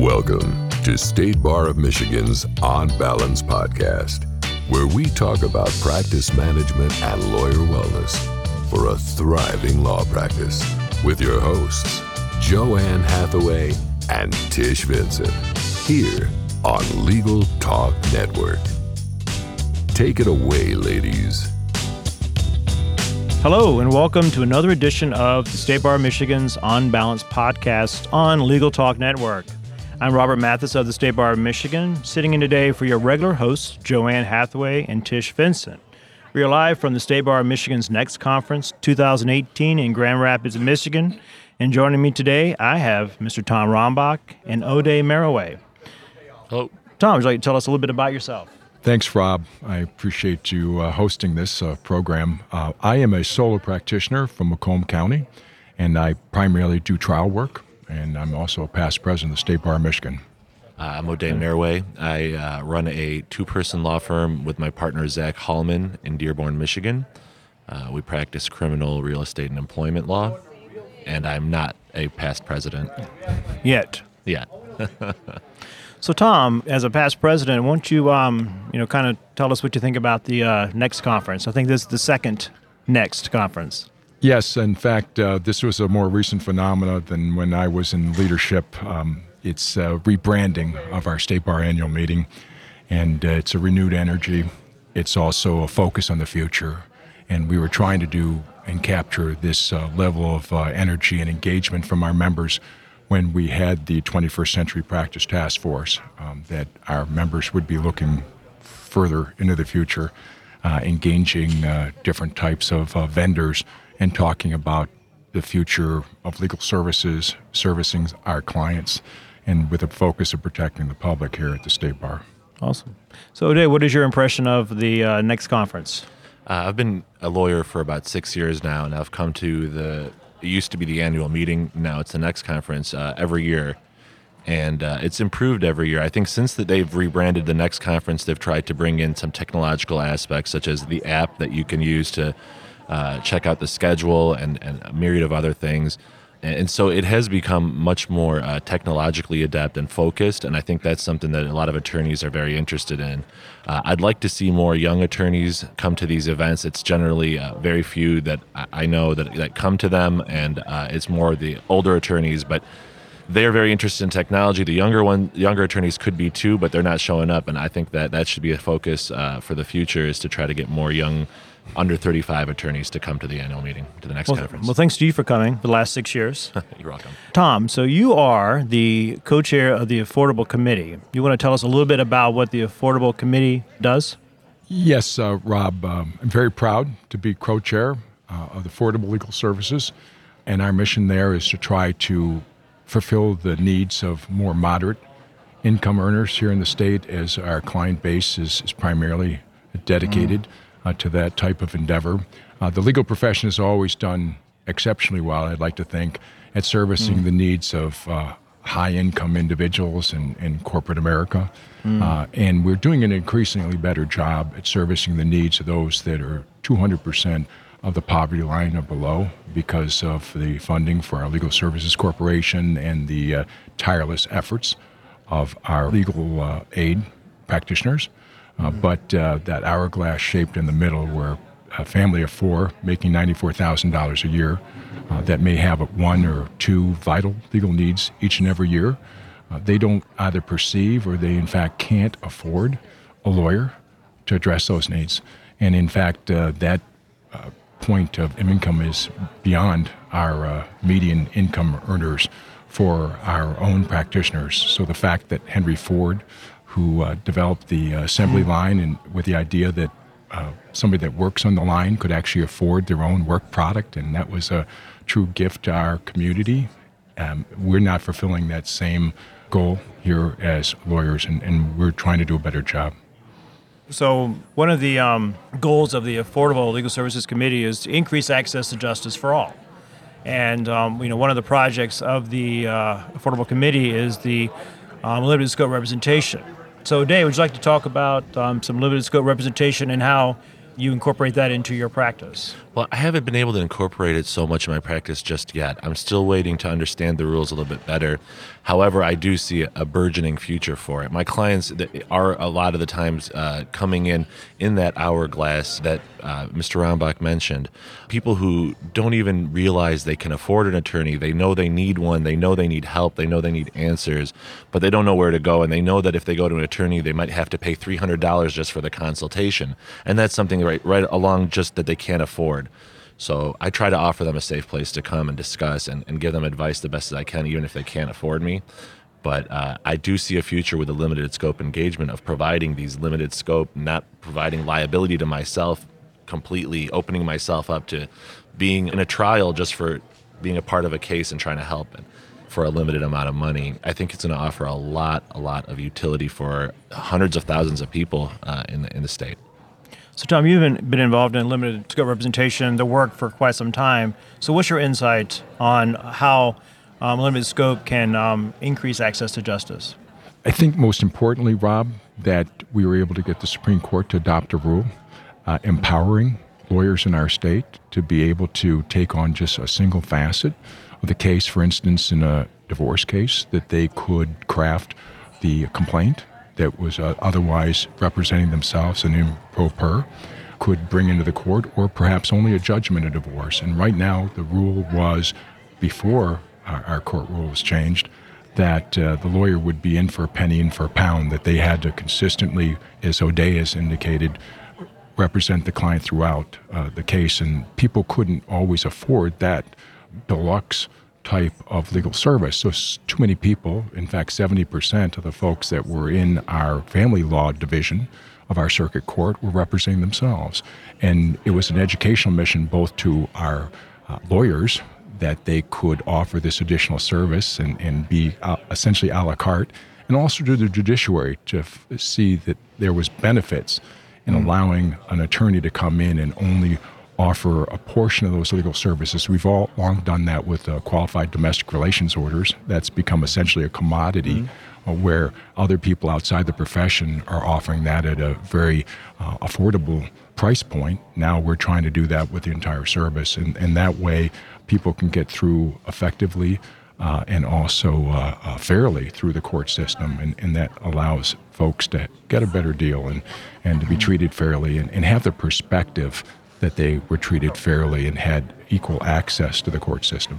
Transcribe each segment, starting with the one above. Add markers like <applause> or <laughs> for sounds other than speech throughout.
Welcome to State Bar of Michigan's On Balance podcast, where we talk about practice management and lawyer wellness for a thriving law practice with your hosts, Joanne Hathaway and Tish Vincent, here on Legal Talk Network. Take it away, ladies. Hello, and welcome to another edition of the State Bar of Michigan's On Balance podcast on Legal Talk Network. I'm Robert Mathis of the State Bar of Michigan, sitting in today for your regular hosts, Joanne Hathaway and Tish Vincent. We are live from the State Bar of Michigan's next conference, 2018, in Grand Rapids, Michigan. And joining me today, I have Mr. Tom Rombach and Odey Meroueh. Hello. Tom, would you like to tell us a little bit about yourself? Thanks, Rob. I appreciate you uh, hosting this uh, program. Uh, I am a solo practitioner from Macomb County, and I primarily do trial work, and I'm also a past president of the State Bar of Michigan. Uh, I'm Odey Meroueh. I uh, run a two person law firm with my partner, Zach Hallman, in Dearborn, Michigan. Uh, we practice criminal, real estate, and employment law, and I'm not a past president Yet. yet. <laughs> So, Tom, as a past president, won't you, um, you know, kind of tell us what you think about the uh, next conference? I think this is the second next conference. Yes, in fact, uh, this was a more recent phenomena than when I was in leadership. Um, it's rebranding of our State Bar annual meeting, and uh, it's a renewed energy. It's also a focus on the future, and we were trying to do and capture this uh, level of uh, energy and engagement from our members when we had the 21st Century Practice Task Force, um, that our members would be looking further into the future, uh, engaging uh, different types of uh, vendors and talking about the future of legal services, servicing our clients, and with a focus of protecting the public here at the State Bar. Awesome. So, Odey, what is your impression of the uh, next conference? Uh, I've been a lawyer for about six years now, and I've come to the, it used to be the annual meeting, now it's the next conference uh, every year. And uh, it's improved every year. I think since that they've rebranded the next conference, they've tried to bring in some technological aspects, such as the app that you can use to uh, check out the schedule and, and a myriad of other things. And, so it has become much more uh, technologically adept and focused. And I think that's something that a lot of attorneys are very interested in. Uh, I'd like to see more young attorneys come to these events. It's generally uh, very few that I I know that, that come to them, and uh, it's more the older attorneys. But they're very interested in technology. The younger one, younger attorneys could be too, but they're not showing up. And I think that that should be a focus uh, for the future is to try to get more young, under 35 attorneys to come to the annual meeting, to the next Well, conference. well, thanks to you for coming for the last six years. <laughs> You're welcome. Tom, so you are the co chair of the Affordable Committee. You want to tell us a little bit about what the Affordable Committee does? Yes, uh, Rob, um, I'm very proud to be co chair uh, of the Affordable Legal Services, and our mission there is to try to fulfill the needs of more moderate income earners here in the state, as our client base is, is primarily dedicated uh, to that type of endeavor. Uh, the legal profession has always done exceptionally well, I'd like to think, at servicing the needs of uh, high income individuals in, in corporate America. Uh, and we're doing an increasingly better job at servicing the needs of those that are 200% of the poverty line or below because of the funding for our Legal Services Corporation and the uh, tireless efforts of our legal uh, aid practitioners. Uh, But uh, that hourglass shaped in the middle, where a family of four making $94,000 a year uh, that may have one or two vital legal needs each and every year, uh, they don't either perceive or they, in fact, can't afford a lawyer to address those needs. And in fact, uh, that point of income is beyond our uh, median income earners for our own practitioners. So the fact that Henry Ford, who uh, developed the uh, assembly line and with the idea that uh, somebody that works on the line could actually afford their own work product, and that was a true gift to our community. Um, we're not fulfilling that same goal here as lawyers, and, and we're trying to do a better job. So, one of the um, goals of the Affordable Legal Services Committee is to increase access to justice for all. And um, you know, one of the projects of the uh, Affordable Committee is the um, limited scope representation. So, Dave, would you like to talk about um, some limited scope representation and how you incorporate that into your practice? Well, I haven't been able to incorporate it so much in my practice just yet. I'm still waiting to understand the rules a little bit better. However, I do see a burgeoning future for it. My clients are a lot of the times uh, coming in in that hourglass that uh, Mr. Rombach mentioned. People who don't even realize they can afford an attorney. They know they need one. They know they need help. They know they need answers, but they don't know where to go. And they know that if they go to an attorney, they might have to pay $300 just for the consultation. And that's something right, right along just that they can't afford. So I try to offer them a safe place to come and discuss and, and give them advice the best as I can, even if they can't afford me. But uh, I do see a future with a limited scope engagement of providing these limited scope, not providing liability to myself completely, opening myself up to being in a trial just for being a part of a case and trying to help for a limited amount of money. I think it's going to offer a lot, a lot of utility for hundreds of thousands of people uh, in, the, in the state. So, Tom, you've been, been involved in limited scope representation, the work for quite some time. So, what's your insight on how um, limited scope can um, increase access to justice? I think most importantly, Rob, that we were able to get the Supreme Court to adopt a rule uh, empowering lawyers in our state to be able to take on just a single facet of the case. For instance, in a divorce case, that they could craft the complaint that was uh, otherwise representing themselves and improper could bring into the court, or perhaps only a judgment of divorce. And right now, the rule was before our, our court rule was changed that uh, the lawyer would be in for a penny and for a pound, that they had to consistently, as Odey has indicated, represent the client throughout uh, the case. And people couldn't always afford that deluxe type of legal service. So, too many people, in fact, 70% of the folks that were in our family law division of our circuit court were representing themselves. And it was an educational mission both to our uh, lawyers that they could offer this additional service and, and be uh, essentially a la carte, and also to the judiciary to f- see that there was benefits in mm. allowing an attorney to come in and only offer a portion of those legal services. We've all long done that with uh, qualified domestic relations orders. That's become essentially a commodity. Mm-hmm. Uh, where other people outside the profession are offering that at a very uh, affordable price point. Now we're trying to do that with the entire service, and, and that way people can get through effectively uh, and also uh, uh, fairly through the court system, and, and that allows folks to get a better deal and, and to be mm-hmm. treated fairly and, and have the perspective that they were treated fairly and had equal access to the court system.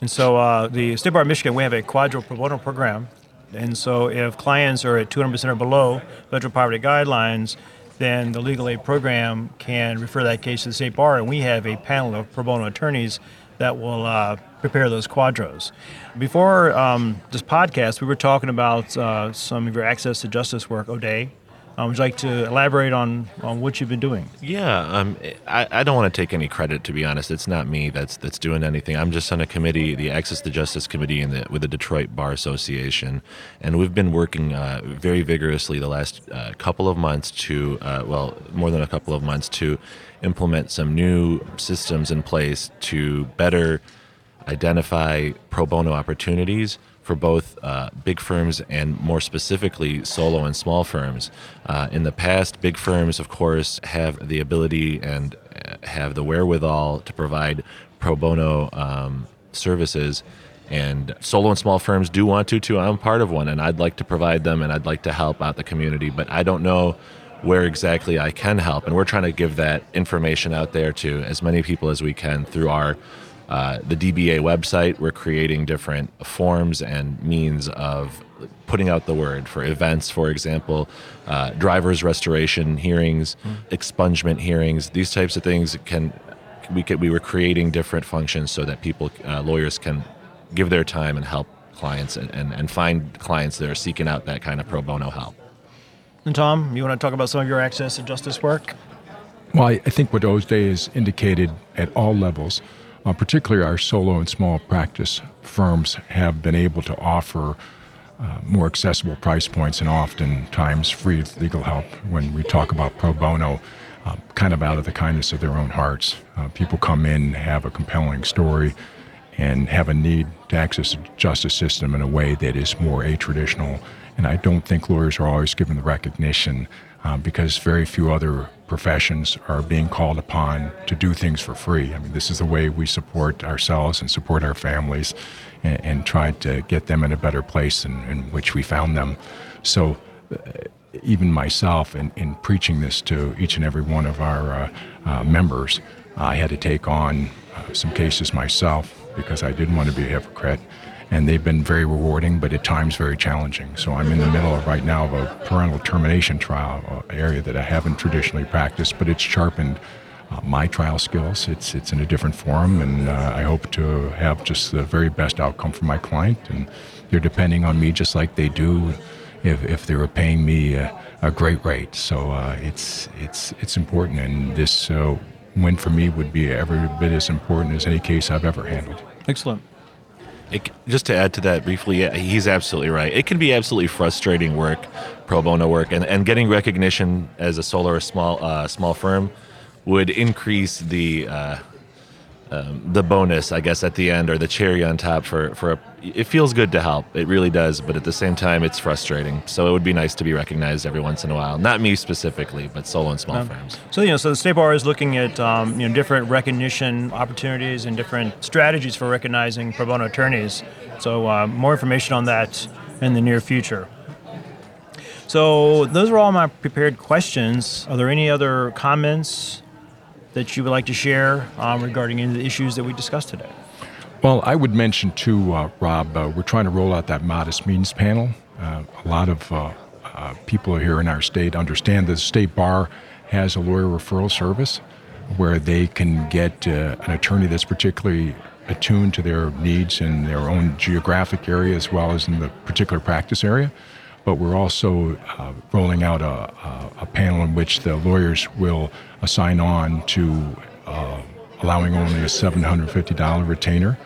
And so, uh, the State Bar of Michigan, we have a QDRO pro bono program. And so, if clients are at 200% or below federal poverty guidelines, then the legal aid program can refer that case to the state bar, and we have a panel of pro bono attorneys that will uh, prepare those QDROs. Before um, this podcast, we were talking about uh, some of your access to justice work, Odey, um, would you like to elaborate on, on what you've been doing? Yeah, um, I, I don't want to take any credit to be honest. It's not me that's that's doing anything. I'm just on a committee, the Access to Justice Committee, in the, with the Detroit Bar Association, and we've been working uh, very vigorously the last uh, couple of months to, uh, well, more than a couple of months to implement some new systems in place to better identify pro bono opportunities for both uh, big firms and more specifically solo and small firms. Uh, in the past, big firms, of course, have the ability and uh, have the wherewithal to provide pro bono um, services. And solo and small firms do want to too. I'm part of one, and I'd like to provide them, and I'd like to help out the community. But I don't know where exactly I can help, and we're trying to give that information out there to as many people as we can through our uh, the DBA website, we're creating different forms and means of putting out the word for events, for example, uh, driver's restoration hearings, mm. expungement hearings, these types of things can we could, we were creating different functions so that people uh, lawyers can give their time and help clients and, and, and find clients that are seeking out that kind of pro bono help. And Tom, you want to talk about some of your access to justice work? Well, I, I think what Odey has indicated at all levels uh, particularly our solo and small practice firms have been able to offer uh, more accessible price points and oftentimes free legal help when we talk about pro bono, uh, kind of out of the kindness of their own hearts. Uh, people come in, have a compelling story, and have a need to access the justice system in a way that is more a traditional And I don't think lawyers are always given the recognition uh, because very few other professions are being called upon to do things for free. I mean, this is the way we support ourselves and support our families and, and try to get them in a better place in, in which we found them. So, uh, even myself, in, in preaching this to each and every one of our uh, uh, members, I had to take on uh, some cases myself because I didn't want to be a hypocrite. And they've been very rewarding, but at times very challenging. So I'm in the middle of, right now of a parental termination trial, uh, area that I haven't traditionally practiced, but it's sharpened uh, my trial skills. It's it's in a different form, and uh, I hope to have just the very best outcome for my client. And they're depending on me just like they do if, if they were paying me a, a great rate. So uh, it's it's it's important, and this uh, win for me would be every bit as important as any case I've ever handled. Excellent. It, just to add to that briefly, yeah, he's absolutely right. It can be absolutely frustrating work, pro bono work, and, and getting recognition as a solo or small uh, small firm would increase the uh, um, the bonus, I guess, at the end or the cherry on top for for a, it feels good to help. It really does, but at the same time, it's frustrating. So it would be nice to be recognized every once in a while. Not me specifically, but solo and small um, firms. So you know, so the state bar is looking at um, you know different recognition opportunities and different strategies for recognizing pro bono attorneys. So uh, more information on that in the near future. So those are all my prepared questions. Are there any other comments? That you would like to share um, regarding any of the issues that we discussed today? Well, I would mention too, uh, Rob, uh, we're trying to roll out that modest means panel. Uh, a lot of uh, uh, people here in our state understand the state bar has a lawyer referral service where they can get uh, an attorney that's particularly attuned to their needs in their own geographic area as well as in the particular practice area but we're also uh, rolling out a, a, a, panel in which the lawyers will assign on to uh, allowing only a $750 retainer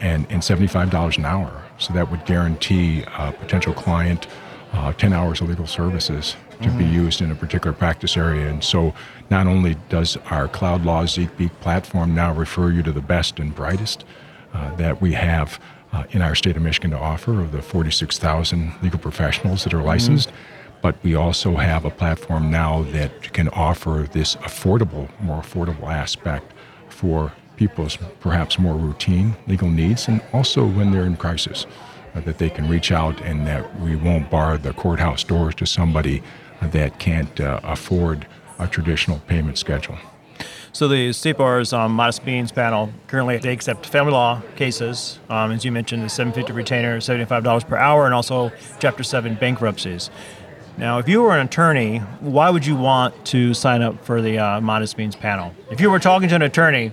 and, and $75 an hour. So that would guarantee a potential client uh, 10 hours of legal services to mm-hmm. be used in a particular practice area. And so not only does our Cloud Law Zeekbeek platform now refer you to the best and brightest uh, that we have uh, in our state of Michigan to offer of the 46,000 legal professionals that are licensed. Mm-hmm. But we also have a platform now that can offer this affordable, more affordable aspect for people's perhaps more routine legal needs and also when they're in crisis. Uh, that they can reach out and that we won't bar the courthouse doors to somebody that can't uh, afford a traditional payment schedule. So the State Bar's um, modest means panel currently they accept family law cases, um, as you mentioned, the 750 retainer, $75 per hour, and also Chapter 7 bankruptcies. Now, if you were an attorney, why would you want to sign up for the uh, modest means panel? If you were talking to an attorney,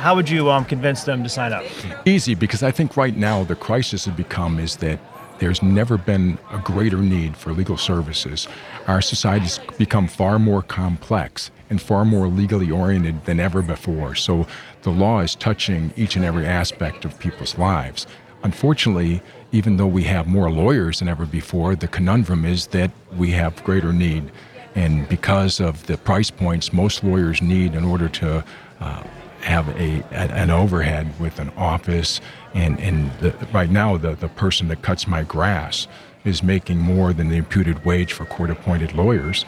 how would you um, convince them to sign up? Easy, because I think right now the crisis has become is that there's never been a greater need for legal services. Our society's become far more complex and far more legally oriented than ever before. So the law is touching each and every aspect of people's lives. Unfortunately, even though we have more lawyers than ever before, the conundrum is that we have greater need. And because of the price points most lawyers need in order to uh, have a, an overhead with an office, and, and the, right now the, the person that cuts my grass is making more than the imputed wage for court appointed lawyers.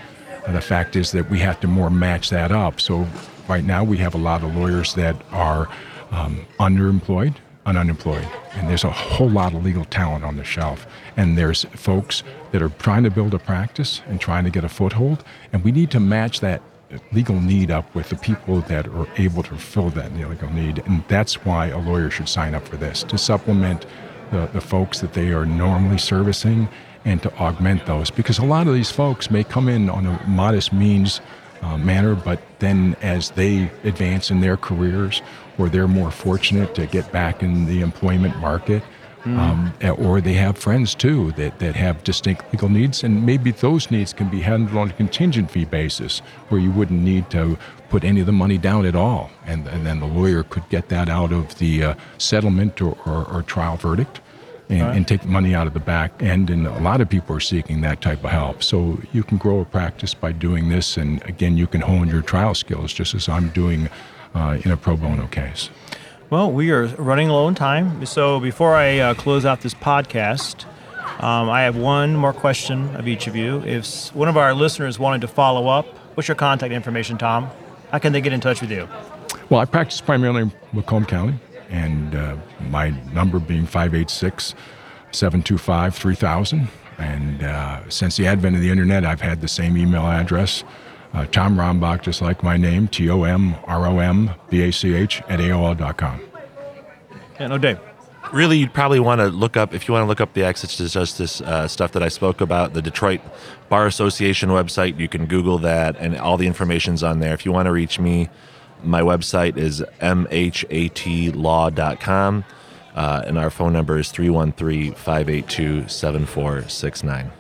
And the fact is that we have to more match that up. So right now we have a lot of lawyers that are um, underemployed and unemployed. And there's a whole lot of legal talent on the shelf. And there's folks that are trying to build a practice and trying to get a foothold. And we need to match that legal need up with the people that are able to fulfill that legal need. And that's why a lawyer should sign up for this to supplement the, the folks that they are normally servicing and to augment those because a lot of these folks may come in on a modest means uh, manner, but then as they advance in their careers or they're more fortunate to get back in the employment market, mm. um, or they have friends too that, that have distinct legal needs, and maybe those needs can be handled on a contingent fee basis where you wouldn't need to put any of the money down at all, and, and then the lawyer could get that out of the uh, settlement or, or, or trial verdict and, right. and take money out of the back end. And a lot of people are seeking that type of help. So you can grow a practice by doing this. And again, you can hone your trial skills just as I'm doing uh, in a pro bono case. Well, we are running low on time. So before I uh, close out this podcast, Um, I have one more question of each of you. If one of our listeners wanted to follow up, what's your contact information, Tom? How can they get in touch with you? Well, I practice primarily in Macomb County, and uh, my number being 586 725 3000. And uh, since the advent of the internet, I've had the same email address, uh, Tom Rombach, just like my name, T O M R O M B A C H, at AOL.com. Yeah, no, Dave. Really, you'd probably want to look up, if you want to look up the Access to Justice uh, stuff that I spoke about, the Detroit Bar Association website, you can Google that, and all the information's on there. If you want to reach me, my website is mhatlaw.com, uh, and our phone number is 313 582 7469.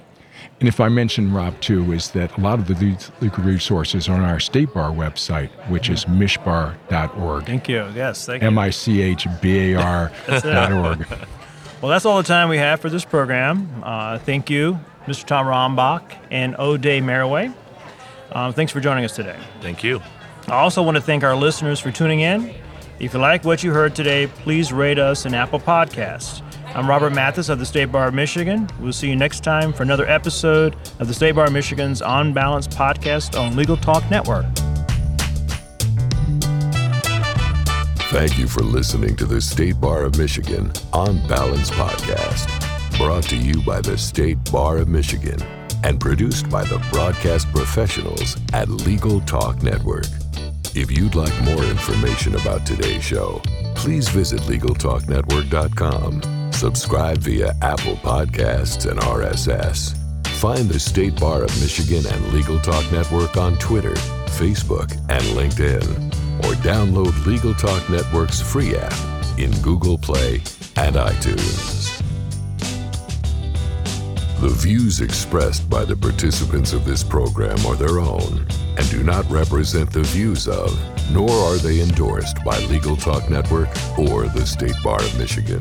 And if I mention, Rob, too, is that a lot of the legal resources are on our state bar website, which is michbar.org. Thank you. Yes, thank you. M I C H B A R <laughs> dot org. <laughs> Well, that's all the time we have for this program. Uh, thank you, Mr. Tom Rombach and Odey Meroueh. Um, thanks for joining us today. Thank you. I also want to thank our listeners for tuning in. If you like what you heard today, please rate us in Apple Podcasts. I'm Robert Mathis of the State Bar of Michigan. We'll see you next time for another episode of the State Bar of Michigan's On Balance podcast on Legal Talk Network. Thank you for listening to the State Bar of Michigan On Balance podcast, brought to you by the State Bar of Michigan and produced by the broadcast professionals at Legal Talk Network. If you'd like more information about today's show, please visit LegalTalkNetwork.com. Subscribe via Apple Podcasts and RSS. Find the State Bar of Michigan and Legal Talk Network on Twitter, Facebook, and LinkedIn. Or download Legal Talk Network's free app in Google Play and iTunes. The views expressed by the participants of this program are their own and do not represent the views of, nor are they endorsed by Legal Talk Network or the State Bar of Michigan,